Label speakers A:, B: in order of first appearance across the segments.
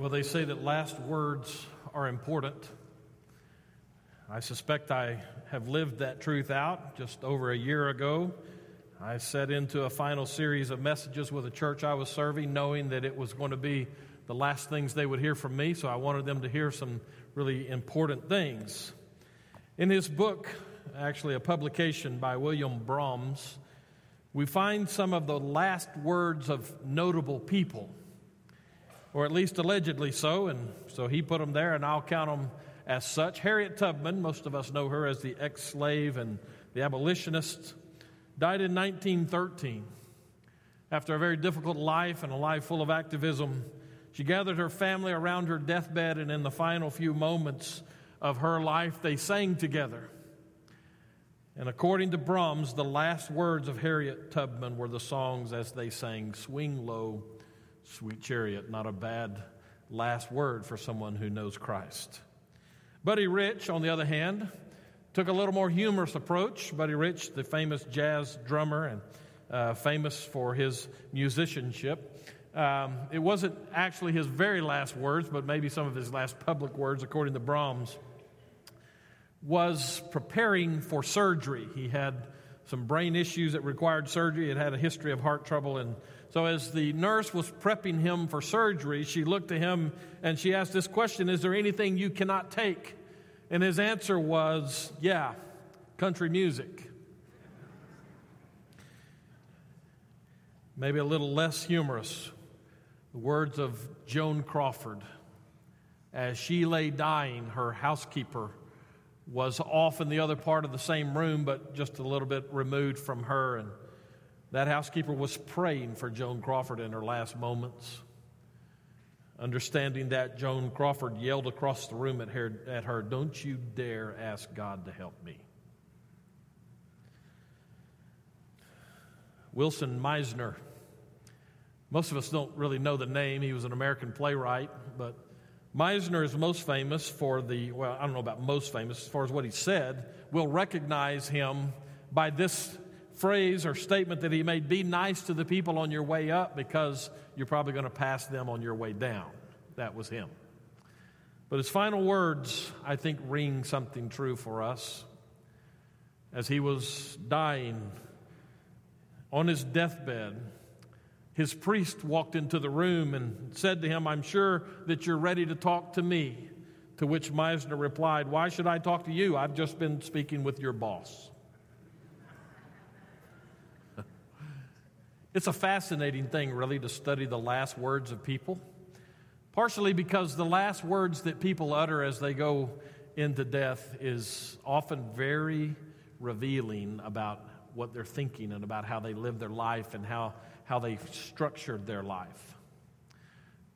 A: Well, they say that last words are important. I suspect I have lived that truth out just over a year ago. I set into a final series of messages with a church I was serving, knowing that it was going to be the last things they would hear from me, so I wanted them to hear some really important things. In his book, actually a publication by William Brahms, we find some of the last words of notable people or at least allegedly so, and so he put them there, and I'll count them as such. Harriet Tubman, most of us know her as the ex slave and the abolitionist, died in 1913. After a very difficult life and a life full of activism, she gathered her family around her deathbed, and in the final few moments of her life, they sang together. And according to Brahms, the last words of Harriet Tubman were the songs as they sang Swing Low Sweet chariot, not a bad last word for someone who knows Christ. Buddy Rich, on the other hand, took a little more humorous approach. Buddy Rich, the famous jazz drummer and uh, famous for his musicianship. Um, it wasn't actually his very last words, but maybe some of his last public words, according to Brahms, was preparing for surgery. He had some brain issues that required surgery. It had a history of heart trouble and so, as the nurse was prepping him for surgery, she looked to him and she asked this question Is there anything you cannot take? And his answer was, Yeah, country music. Maybe a little less humorous. The words of Joan Crawford. As she lay dying, her housekeeper was off in the other part of the same room, but just a little bit removed from her. And that housekeeper was praying for Joan Crawford in her last moments. Understanding that, Joan Crawford yelled across the room at her, at her Don't you dare ask God to help me. Wilson Mizner. Most of us don't really know the name. He was an American playwright, but Mizner is most famous for the, well, I don't know about most famous, as far as what he said. We'll recognize him by this phrase or statement that he made be nice to the people on your way up because you're probably going to pass them on your way down. That was him. But his final words, I think, ring something true for us. As he was dying on his deathbed, his priest walked into the room and said to him, I'm sure that you're ready to talk to me. To which Meisner replied, Why should I talk to you? I've just been speaking with your boss. It's a fascinating thing, really, to study the last words of people. Partially because the last words that people utter as they go into death is often very revealing about what they're thinking and about how they live their life and how, how they structured their life.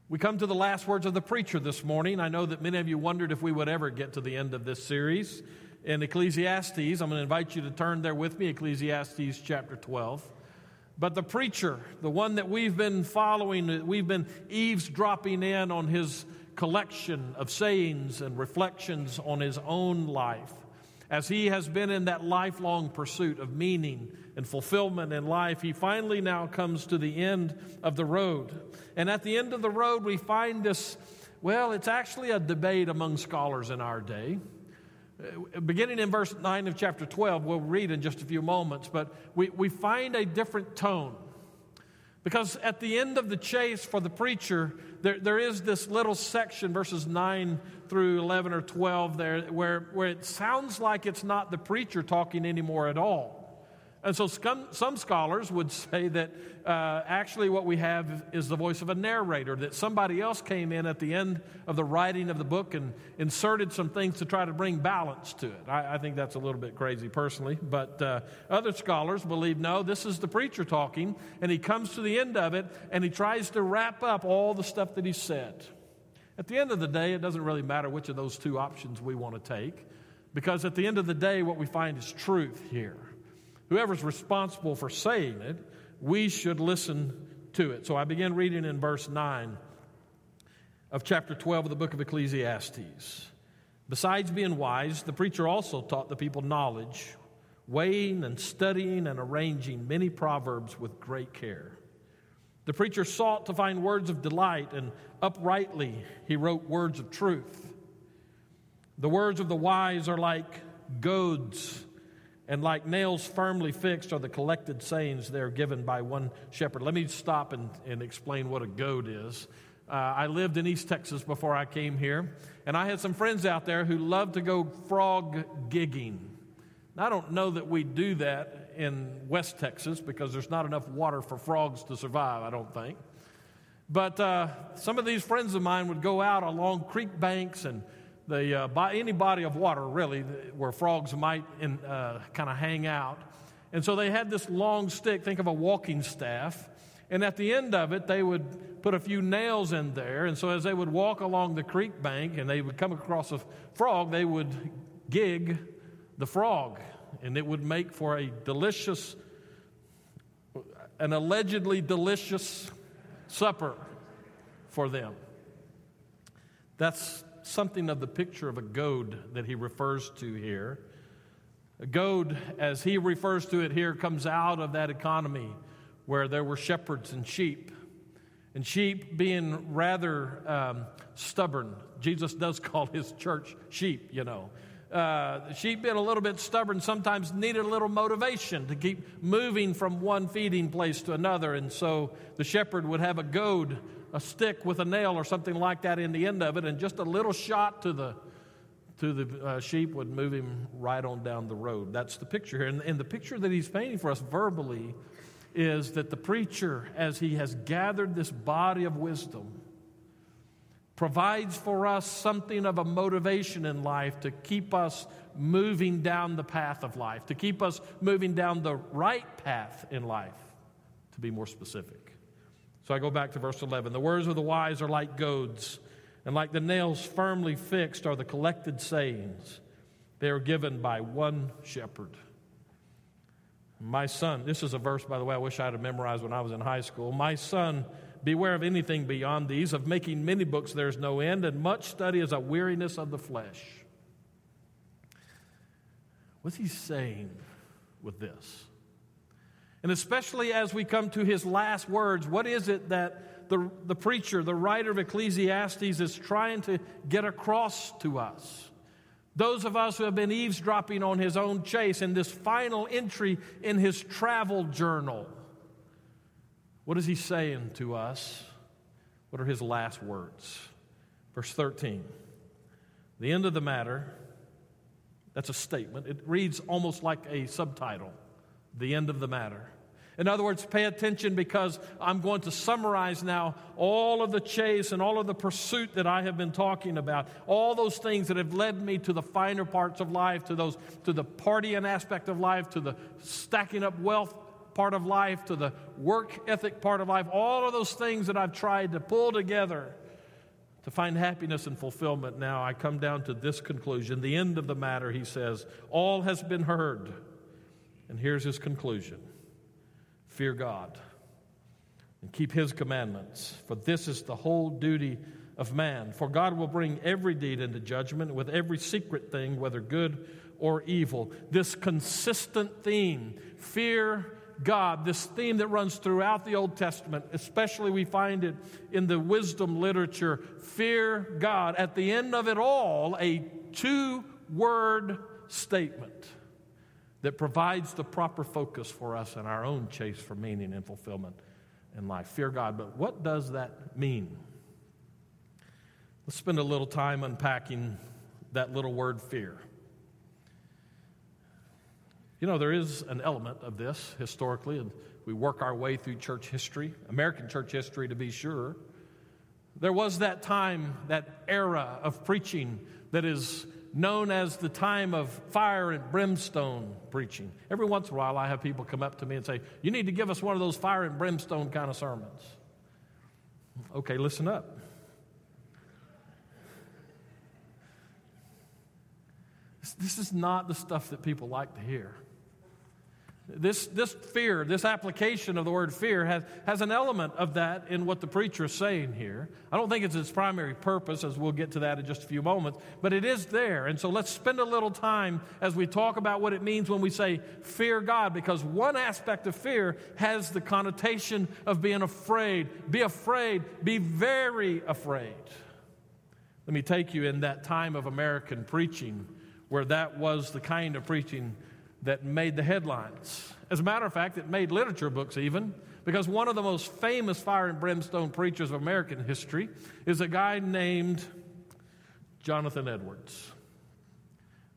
A: We come to the last words of the preacher this morning. I know that many of you wondered if we would ever get to the end of this series. In Ecclesiastes, I'm going to invite you to turn there with me, Ecclesiastes chapter 12. But the preacher, the one that we've been following, we've been eavesdropping in on his collection of sayings and reflections on his own life, as he has been in that lifelong pursuit of meaning and fulfillment in life, he finally now comes to the end of the road. And at the end of the road, we find this well, it's actually a debate among scholars in our day. Uh, beginning in verse 9 of chapter 12, we'll read in just a few moments, but we, we find a different tone. Because at the end of the chase for the preacher, there, there is this little section, verses 9 through 11 or 12, there, where, where it sounds like it's not the preacher talking anymore at all. And so some, some scholars would say that uh, actually what we have is the voice of a narrator, that somebody else came in at the end of the writing of the book and inserted some things to try to bring balance to it. I, I think that's a little bit crazy personally, but uh, other scholars believe no, this is the preacher talking, and he comes to the end of it and he tries to wrap up all the stuff that he said. At the end of the day, it doesn't really matter which of those two options we want to take, because at the end of the day, what we find is truth here whoever's responsible for saying it, we should listen to it. So I begin reading in verse 9 of chapter 12 of the book of Ecclesiastes. Besides being wise, the preacher also taught the people knowledge, weighing and studying and arranging many proverbs with great care. The preacher sought to find words of delight, and uprightly he wrote words of truth. The words of the wise are like goads, and like nails firmly fixed are the collected sayings they are given by one shepherd. Let me stop and, and explain what a goad is. Uh, I lived in East Texas before I came here, and I had some friends out there who loved to go frog gigging. I don't know that we do that in West Texas because there's not enough water for frogs to survive, I don't think. But uh, some of these friends of mine would go out along creek banks and the, uh, by any body of water, really, where frogs might uh, kind of hang out. And so they had this long stick, think of a walking staff. And at the end of it, they would put a few nails in there. And so as they would walk along the creek bank and they would come across a frog, they would gig the frog. And it would make for a delicious, an allegedly delicious supper for them. That's something of the picture of a goad that he refers to here. A goad, as he refers to it here, comes out of that economy where there were shepherds and sheep. And sheep being rather um, stubborn. Jesus does call his church sheep, you know. Uh, sheep being a little bit stubborn sometimes needed a little motivation to keep moving from one feeding place to another. And so the shepherd would have a goad, a stick with a nail or something like that in the end of it, and just a little shot to the to the uh, sheep would move him right on down the road. That's the picture here. And, and the picture that he's painting for us verbally is that the preacher, as he has gathered this body of wisdom, provides for us something of a motivation in life to keep us moving down the path of life, to keep us moving down the right path in life, to be more specific. So I go back to verse 11. The words of the wise are like goads, and like the nails firmly fixed are the collected sayings. They are given by one shepherd. My son, this is a verse, by the way, I wish I had memorized when I was in high school. My son, beware of anything beyond these. Of making many books, there is no end, and much study is a weariness of the flesh. What's he saying with this? And especially as we come to his last words, what is it that the, the preacher, the writer of Ecclesiastes, is trying to get across to us? Those of us who have been eavesdropping on his own chase in this final entry in his travel journal. What is he saying to us? What are his last words? Verse 13. The end of the matter, that's a statement. It reads almost like a subtitle. The end of the matter. In other words, pay attention because I'm going to summarize now all of the chase and all of the pursuit that I have been talking about. All those things that have led me to the finer parts of life, to those to the partying aspect of life, to the stacking up wealth part of life, to the work ethic part of life, all of those things that I've tried to pull together to find happiness and fulfillment. Now I come down to this conclusion. The end of the matter, he says, all has been heard. And here's his conclusion fear God and keep his commandments, for this is the whole duty of man. For God will bring every deed into judgment with every secret thing, whether good or evil. This consistent theme, fear God, this theme that runs throughout the Old Testament, especially we find it in the wisdom literature, fear God. At the end of it all, a two word statement that provides the proper focus for us in our own chase for meaning and fulfillment in life. Fear God. But what does that mean? Let's spend a little time unpacking that little word fear. You know, there is an element of this historically, and we work our way through church history, American church history to be sure. There was that time, that era of preaching that is known as the time of fire and brimstone preaching. Every once in a while, I have people come up to me and say, You need to give us one of those fire and brimstone kind of sermons. Okay, listen up. This is not the stuff that people like to hear. This, this fear, this application of the word fear, has, has an element of that in what the preacher is saying here. I don't think it's its primary purpose, as we'll get to that in just a few moments, but it is there. And so let's spend a little time as we talk about what it means when we say fear God, because one aspect of fear has the connotation of being afraid. Be afraid, be very afraid. Let me take you in that time of American preaching where that was the kind of preaching that made the headlines. As a matter of fact, it made literature books even, because one of the most famous fire and brimstone preachers of American history is a guy named Jonathan Edwards.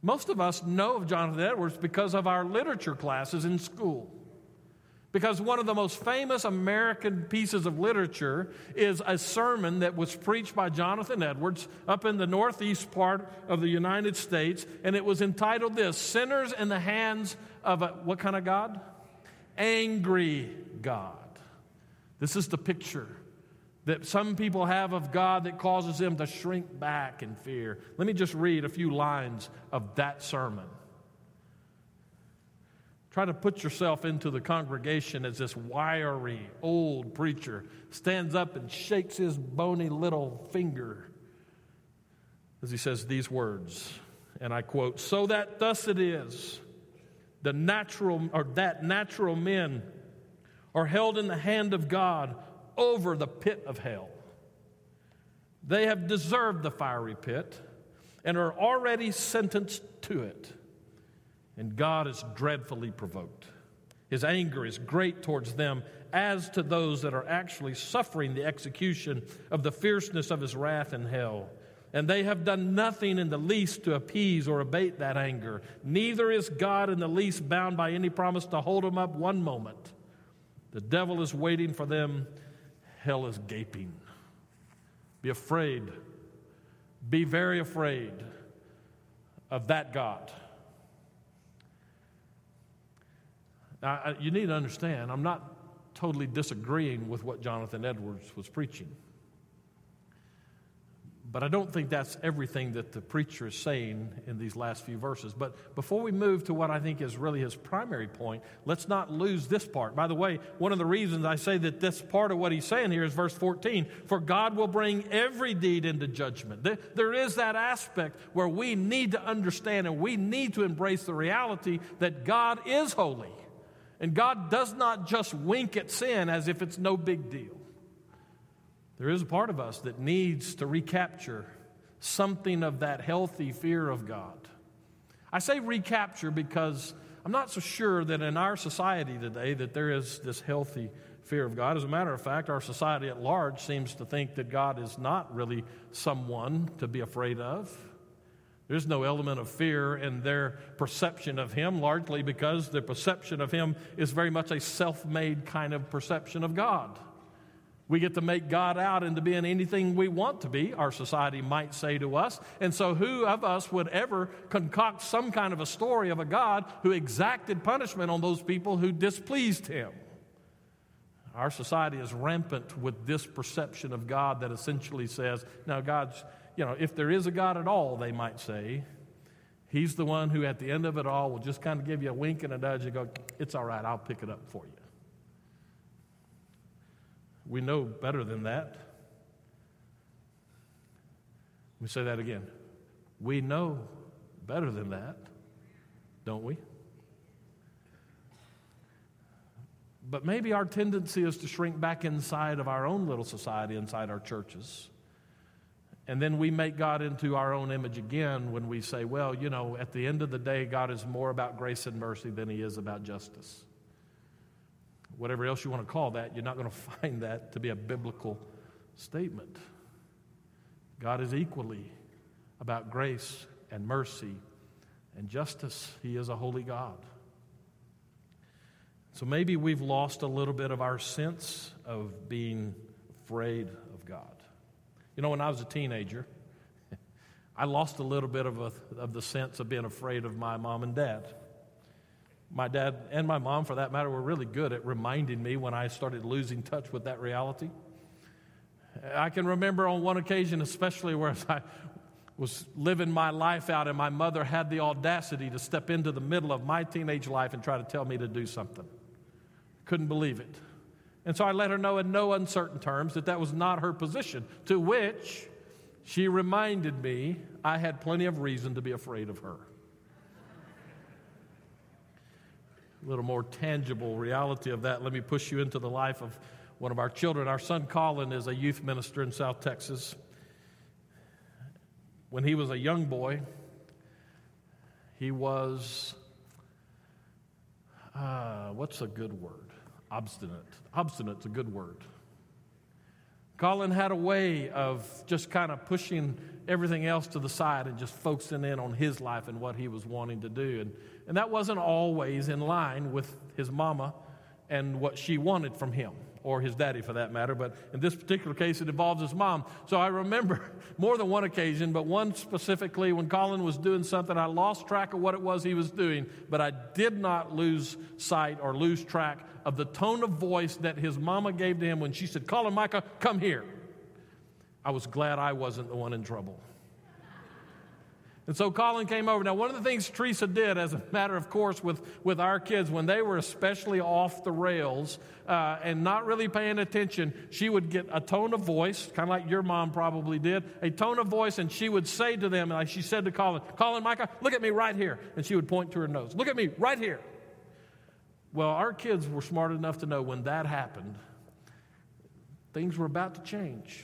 A: Most of us know of Jonathan Edwards because of our literature classes in school. Because one of the most famous American pieces of literature is a sermon that was preached by Jonathan Edwards up in the northeast part of the United States, and it was entitled This Sinners in the Hands of a what kind of God? Angry God. This is the picture that some people have of God that causes them to shrink back in fear. Let me just read a few lines of that sermon. Try to put yourself into the congregation as this wiry old preacher stands up and shakes his bony little finger as he says these words, and I quote, So that thus it is, the natural, or that natural men are held in the hand of God over the pit of hell. They have deserved the fiery pit and are already sentenced to it and God is dreadfully provoked. His anger is great towards them as to those that are actually suffering the execution of the fierceness of his wrath in hell. And they have done nothing in the least to appease or abate that anger. Neither is God in the least bound by any promise to hold them up one moment. The devil is waiting for them, hell is gaping. Be afraid. Be very afraid of that God. Now, you need to understand, I'm not totally disagreeing with what Jonathan Edwards was preaching. But I don't think that's everything that the preacher is saying in these last few verses. But before we move to what I think is really his primary point, let's not lose this part. By the way, one of the reasons I say that this part of what he's saying here is verse 14 For God will bring every deed into judgment. There is that aspect where we need to understand and we need to embrace the reality that God is holy. And God does not just wink at sin as if it's no big deal. There is a part of us that needs to recapture something of that healthy fear of God. I say recapture because I'm not so sure that in our society today that there is this healthy fear of God. As a matter of fact, our society at large seems to think that God is not really someone to be afraid of. There's no element of fear in their perception of Him, largely because their perception of Him is very much a self made kind of perception of God. We get to make God out into being anything we want to be, our society might say to us. And so, who of us would ever concoct some kind of a story of a God who exacted punishment on those people who displeased Him? Our society is rampant with this perception of God that essentially says, now, God's you know, if there is a God at all, they might say, He's the one who, at the end of it all, will just kind of give you a wink and a nudge and go, It's all right, I'll pick it up for you. We know better than that. Let me say that again. We know better than that, don't we? But maybe our tendency is to shrink back inside of our own little society, inside our churches and then we make God into our own image again when we say, well, you know, at the end of the day, God is more about grace and mercy than he is about justice. Whatever else you want to call that, you're not going to find that to be a biblical statement. God is equally about grace and mercy and justice. He is a holy God. So maybe we've lost a little bit of our sense of being afraid of God. You know, when I was a teenager, I lost a little bit of, a, of the sense of being afraid of my mom and dad. My dad and my mom, for that matter, were really good at reminding me when I started losing touch with that reality. I can remember on one occasion, especially where I was living my life out, and my mother had the audacity to step into the middle of my teenage life and try to tell me to do something. Couldn't believe it. And so I let her know in no uncertain terms that that was not her position, to which she reminded me I had plenty of reason to be afraid of her. A little more tangible reality of that, let me push you into the life of one of our children. Our son Colin is a youth minister in South Texas when he was a young boy, he was, uh, what's a good word? Obstinate. Obstinate's a good word. Colin had a way of just kind of pushing everything else to the side and just focusing in on his life and what he was wanting to do. And, and that wasn't always in line with his mama and what she wanted from him or his daddy for that matter, but in this particular case, it involves his mom. So I remember more than one occasion, but one specifically when Colin was doing something, I lost track of what it was he was doing, but I did not lose sight or lose track of the tone of voice that his mama gave to him when she said, Colin, Micah, come here. I was glad I wasn't the one in trouble. And so Colin came over. Now, one of the things Teresa did, as a matter of course, with, with our kids, when they were especially off the rails uh, and not really paying attention, she would get a tone of voice, kind of like your mom probably did, a tone of voice, and she would say to them, like she said to Colin, Colin, Micah, look at me right here. And she would point to her nose, look at me right here. Well, our kids were smart enough to know when that happened, things were about to change.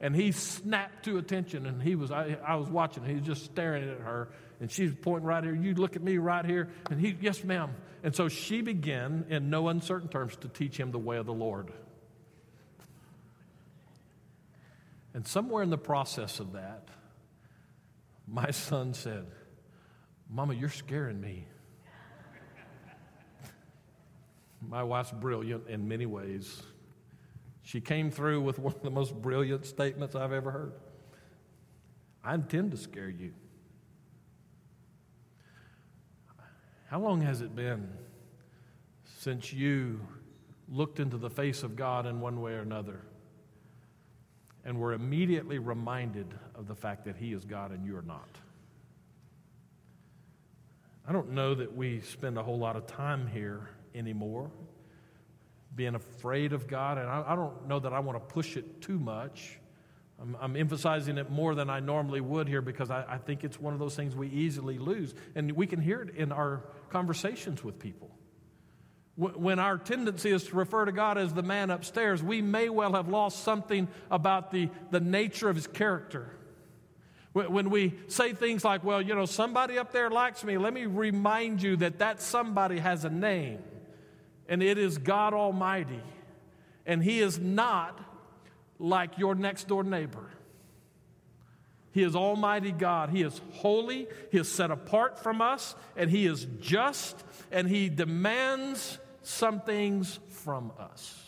A: And he snapped to attention and he was I, I, was watching he was just staring at her and she's pointing right here you look at me right here. And he yes ma'am. And so she began in no uncertain terms to teach him the way of the lord. And somewhere in the process of that my son said mama you're scaring me my wife's brilliant in many ways she came through with one of the most brilliant statements I've ever heard. I intend to scare you. How long has it been since you looked into the face of God in one way or another and were immediately reminded of the fact that He is God and you are not? I don't know that we spend a whole lot of time here anymore being afraid of God, and I, I don't know that I want to push it too much. I'm, I'm, emphasizing it more than I normally would here because I, I think it's one of those things we easily lose. And we can hear it in our conversations with people. When our tendency is to refer to God as the man upstairs, we may well have lost something about the, the nature of his character. When we say things like, well, you know, somebody up there likes me, let me remind you that that somebody has a name and it is God Almighty. And He is not like your next door neighbor. He is Almighty God. He is holy. He is set apart from us, and He is just, and He demands some things from us.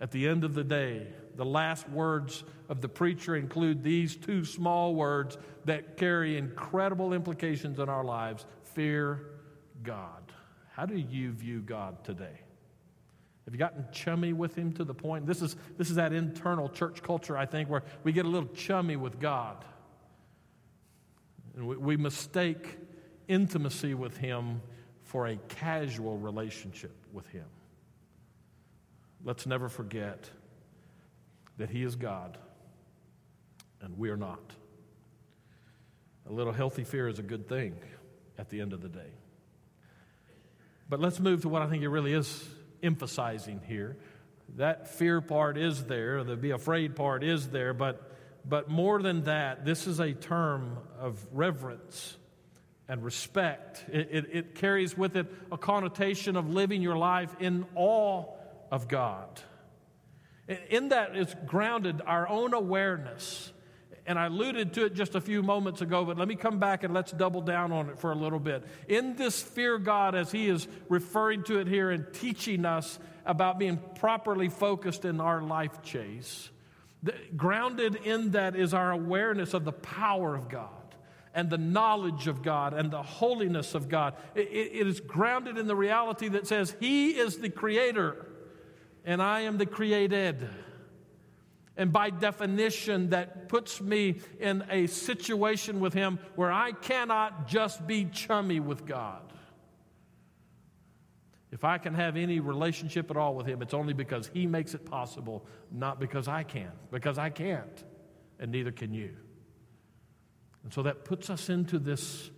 A: At the end of the day, the last words of the preacher include these two small words that carry incredible implications in our lives fear God. How do you view God today? Have you gotten chummy with Him to the point? This is, this is that internal church culture, I think, where we get a little chummy with God. And we, we mistake intimacy with Him for a casual relationship with Him. Let's never forget that He is God and we are not. A little healthy fear is a good thing at the end of the day. But let's move to what I think it really is emphasizing here. That fear part is there, the be afraid part is there, but, but more than that, this is a term of reverence and respect. It, it, it carries with it a connotation of living your life in awe of God. In that is grounded our own awareness and I alluded to it just a few moments ago, but let me come back and let's double down on it for a little bit. In this fear God, as He is referring to it here and teaching us about being properly focused in our life chase, the, grounded in that is our awareness of the power of God and the knowledge of God and the holiness of God. It, it is grounded in the reality that says He is the creator and I am the created. And by definition, that puts me in a situation with Him where I cannot just be chummy with God. If I can have any relationship at all with Him, it's only because He makes it possible, not because I can, because I can't, and neither can you. And so that puts us into this,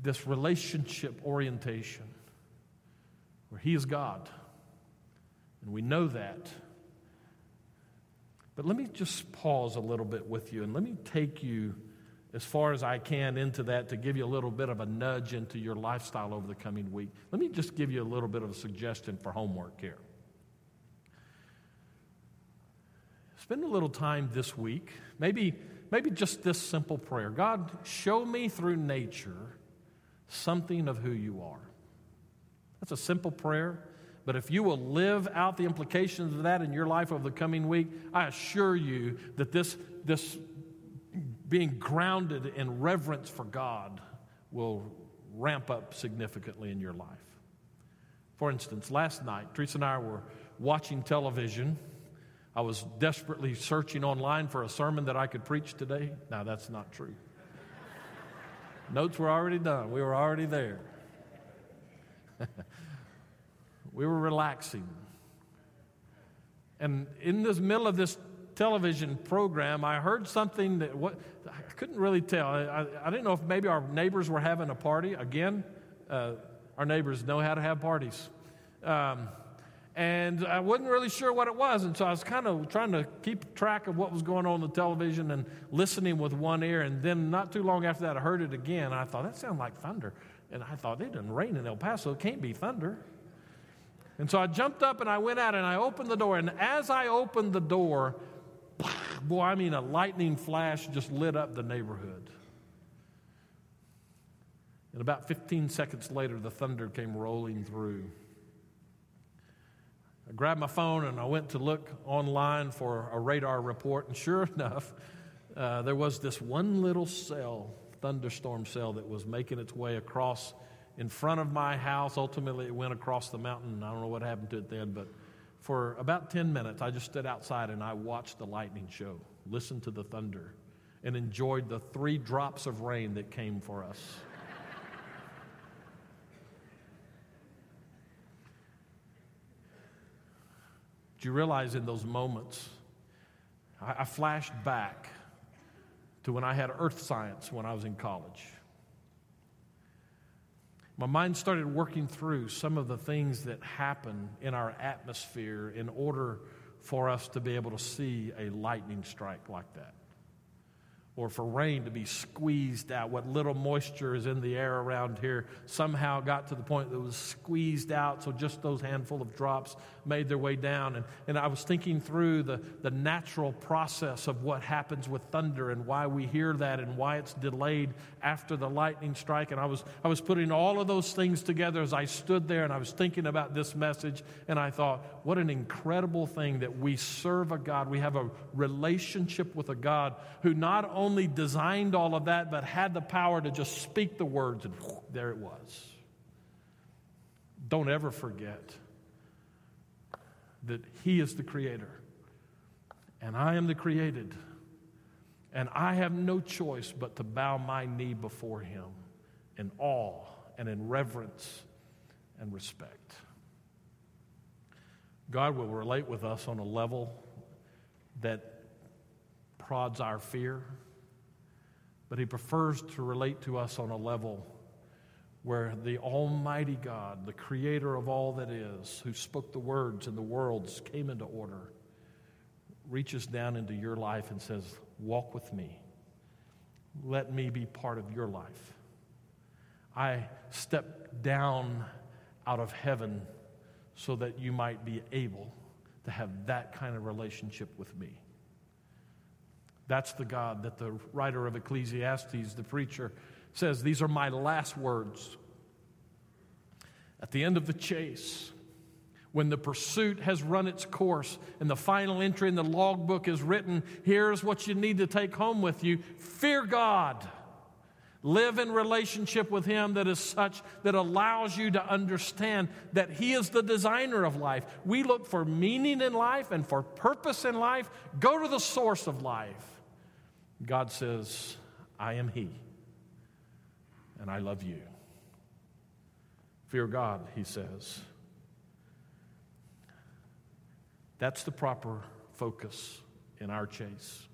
A: this relationship orientation where He is God. And we know that. But let me just pause a little bit with you and let me take you as far as I can into that to give you a little bit of a nudge into your lifestyle over the coming week. Let me just give you a little bit of a suggestion for homework here. Spend a little time this week, maybe, maybe just this simple prayer God, show me through nature something of who you are. That's a simple prayer. But if you will live out the implications of that in your life over the coming week, I assure you that this, this being grounded in reverence for God will ramp up significantly in your life. For instance, last night, Teresa and I were watching television. I was desperately searching online for a sermon that I could preach today. Now, that's not true. Notes were already done, we were already there. we were relaxing. And in the middle of this television program, I heard something that what, I couldn't really tell. I, I, I, didn't know if maybe our neighbors were having a party. Again, uh, our neighbors know how to have parties. Um, and I wasn't really sure what it was. And so I was kind of trying to keep track of what was going on on the television and listening with one ear. And then not too long after that, I heard it again. I thought, that sounded like thunder. And I thought, it didn't rain in El Paso. It can't be thunder. And so I jumped up and I went out and I opened the door. And as I opened the door, boy, I mean, a lightning flash just lit up the neighborhood. And about 15 seconds later, the thunder came rolling through. I grabbed my phone and I went to look online for a radar report, and sure enough, uh, there was this one little cell, thunderstorm cell, that was making its way across in front of my house. Ultimately, it went across the mountain. I don't know what happened to it then, but for about 10 minutes, I just stood outside and I watched the lightning show, listened to the thunder, and enjoyed the three drops of rain that came for us. Do you realize in those moments, I, I flashed back to when I had earth science when I was in college my mind started working through some of the things that happen in our atmosphere in order for us to be able to see a lightning strike like that or for rain to be squeezed out. What little moisture is in the air around here somehow got to the point that it was squeezed out, so just those handful of drops made their way down. And, and I was thinking through the, the natural process of what happens with thunder and why we hear that and why it's delayed after the lightning strike. And I was, I was putting all of those things together as I stood there and I was thinking about this message. And I thought, what an incredible thing that we serve a God. We have a relationship with a God who not only designed all of that, but had the power to just speak the words, and whoosh, there it was. Don't ever forget that He is the Creator, and I am the created, and I have no choice but to bow my knee before Him in awe and in reverence and respect. God will relate with us on a level that prods our fear, but He prefers to relate to us on a level where the Almighty God, the creator of all that is, who spoke the words and the worlds came into order, reaches down into your life and says, Walk with me. Let me be part of your life. I step down out of heaven so that you might be able to have that kind of relationship with me. That's the God that the writer of Ecclesiastes, the preacher, says, These are my last words. At the end of the chase, when the pursuit has run its course and the final entry in the logbook is written, here's what you need to take home with you fear God. Live in relationship with Him that is such that allows you to understand that He is the designer of life. We look for meaning in life and for purpose in life. Go to the source of life. God says, I am He, and I love you. Fear God, He says. That's the proper focus in our chase.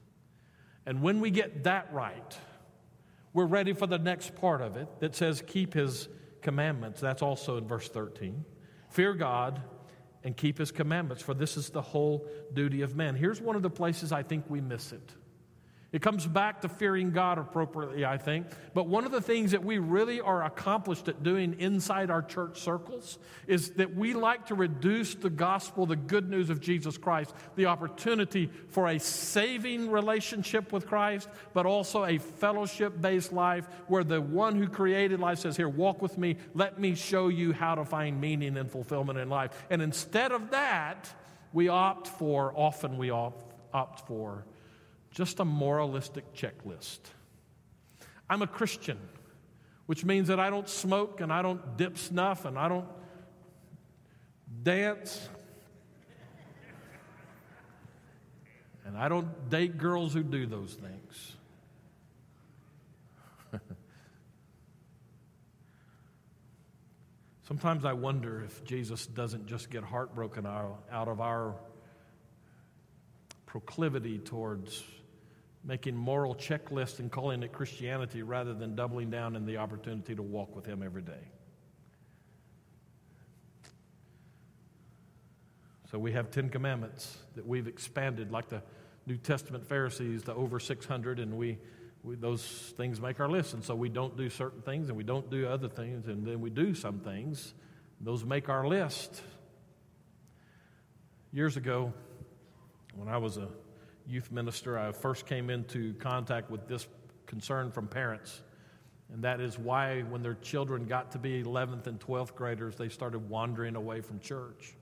A: And when we get that right, we're ready for the next part of it that says, keep his commandments. That's also in verse 13. Fear God and keep his commandments, for this is the whole duty of man. Here's one of the places I think we miss it. It comes back to fearing God appropriately, I think. But one of the things that we really are accomplished at doing inside our church circles is that we like to reduce the gospel, the good news of Jesus Christ, the opportunity for a saving relationship with Christ, but also a fellowship based life where the one who created life says, Here, walk with me. Let me show you how to find meaning and fulfillment in life. And instead of that, we opt for, often we opt, for, just a moralistic checklist. I'm a Christian, which means that I don't smoke and I don't dip snuff and I don't dance. And I don't date girls who do those things. Sometimes I wonder if Jesus doesn't just get heartbroken out of our proclivity towards making moral checklists and calling it Christianity rather than doubling down in the opportunity to walk with Him every day. So we have 10 commandments that we've expanded, like the New Testament Pharisees, to over 600, and we, we, those things make our list. And so we don't do certain things and we don't do other things, and then we do some things. Those make our list. Years ago, when I was a youth minister, I first came into contact with this concern from parents. And that is why, when their children got to be 11th and 12th graders, they started wandering away from church.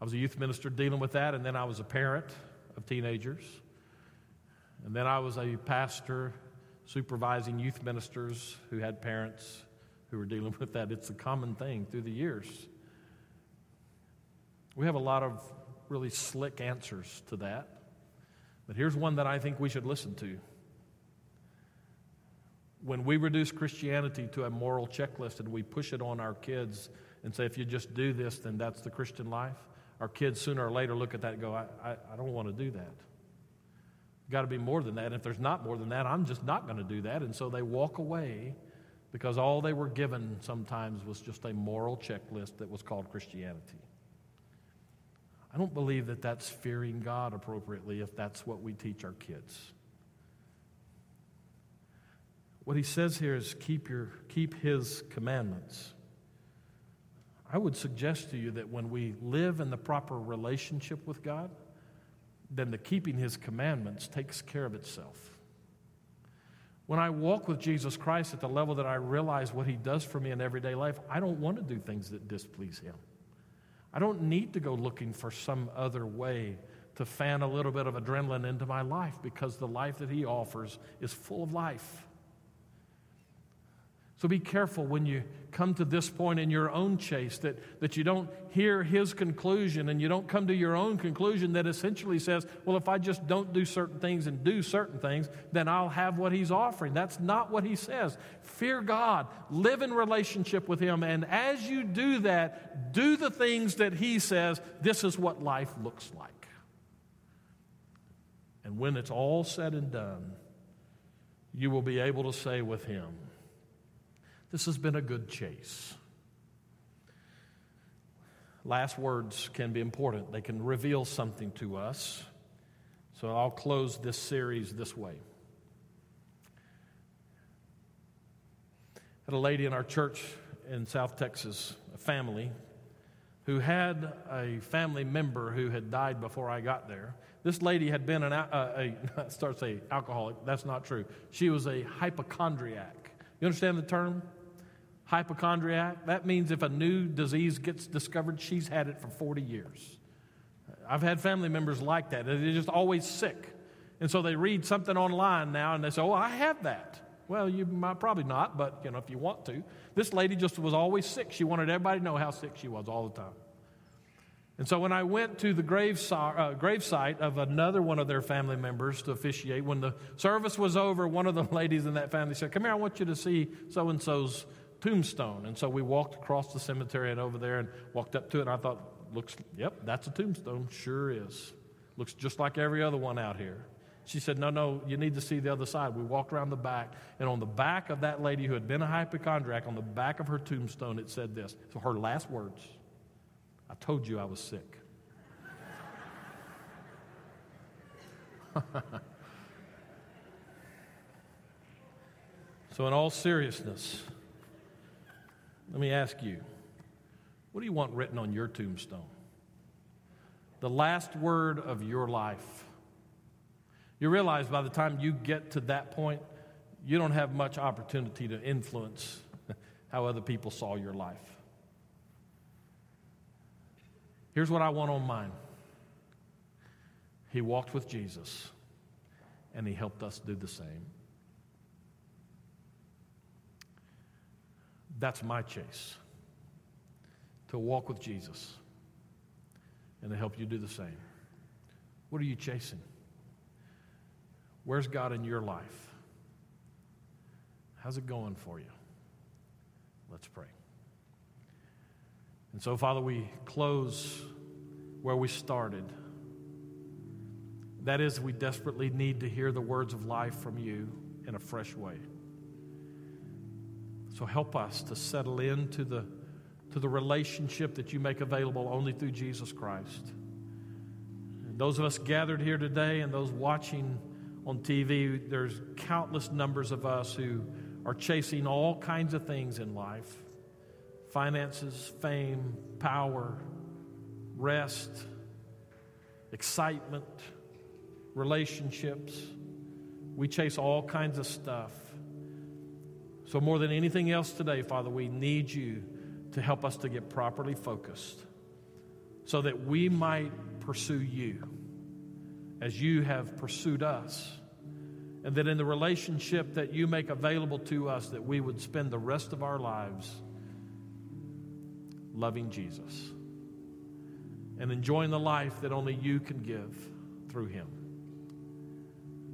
A: I was a youth minister dealing with that, and then I was a parent of teenagers. And then I was a pastor supervising youth ministers who had parents who were dealing with that. It's a common thing through the years. We have a lot of really slick answers to that. But here's one that I think we should listen to. When we reduce Christianity to a moral checklist and we push it on our kids and say, if you just do this, then that's the Christian life, our kids sooner or later look at that and go, I, I, I don't want to do that. Got to be more than that. And if there's not more than that, I'm just not going to do that. And so they walk away because all they were given sometimes was just a moral checklist that was called Christianity. I don't believe that that's fearing God appropriately if that's what we teach our kids. What he says here is keep, your, keep his commandments. I would suggest to you that when we live in the proper relationship with God, then the keeping his commandments takes care of itself. When I walk with Jesus Christ at the level that I realize what he does for me in everyday life, I don't want to do things that displease him. I don't need to go looking for some other way to fan a little bit of adrenaline into my life because the life that He offers is full of life. So be careful when you come to this point in your own chase that, that you don't hear his conclusion and you don't come to your own conclusion that essentially says, well, if I just don't do certain things and do certain things, then I'll have what he's offering. That's not what he says. Fear God, live in relationship with him, and as you do that, do the things that he says, this is what life looks like. And when it's all said and done, you will be able to say with him, this has been a good chase. Last words can be important, they can reveal something to us. So I'll close this series this way. had a lady in our church in South Texas, a family, who had a family member who had died before I got there. This lady had been an, a, a alcoholic. That's not true. She was a hypochondriac. You understand the term? Hypochondriac. That means if a new disease gets discovered, she's had it for 40 years. I've had family members like that. They're just always sick. And so they read something online now and they say, Oh, I have that. Well, you might probably not, but you know, if you want to. This lady just was always sick. She wanted everybody to know how sick she was all the time. And so when I went to the grave, uh, grave site of another one of their family members to officiate, when the service was over, one of the ladies in that family said, Come here, I want you to see so and so's tombstone. And so we walked across the cemetery and over there and walked up to it. And I thought, Looks, yep, that's a tombstone. Sure is. Looks just like every other one out here. She said, No, no, you need to see the other side. We walked around the back, and on the back of that lady who had been a hypochondriac, on the back of her tombstone, it said this. So her last words I told you I was sick. so, in all seriousness, let me ask you what do you want written on your tombstone? The last word of your life. You realize by the time you get to that point, you don't have much opportunity to influence how other people saw your life. Here's what I want on mine He walked with Jesus, and He helped us do the same. That's my chase to walk with Jesus and to help you do the same. What are you chasing? Where's God in your life? How's it going for you? Let's pray. And so, Father, we close where we started. That is, we desperately need to hear the words of life from you in a fresh way. So help us to settle into the, to the relationship that you make available only through Jesus Christ. And those of us gathered here today and those watching on TV, there's countless numbers of us who are chasing all kinds of things in life finances, fame, power, rest, excitement, relationships. We chase all kinds of stuff. So, more than anything else today, Father, we need you to help us to get properly focused so that we might pursue you as you have pursued us. And that in the relationship that you make available to us, that we would spend the rest of our lives loving Jesus and enjoying the life that only you can give through him.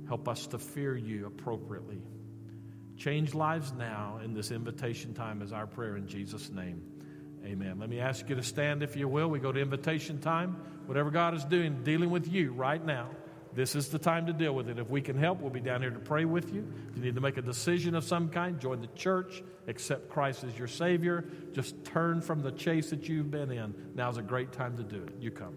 A: Help us to fear you appropriately. Change lives now in this invitation time is our prayer in Jesus' name. Amen. Let me ask you to stand if you will. We go to invitation time. Whatever God is doing, dealing with you right now. This is the time to deal with it. If we can help, we'll be down here to pray with you. If you need to make a decision of some kind, join the church, accept Christ as your Savior, just turn from the chase that you've been in. Now's a great time to do it. You come.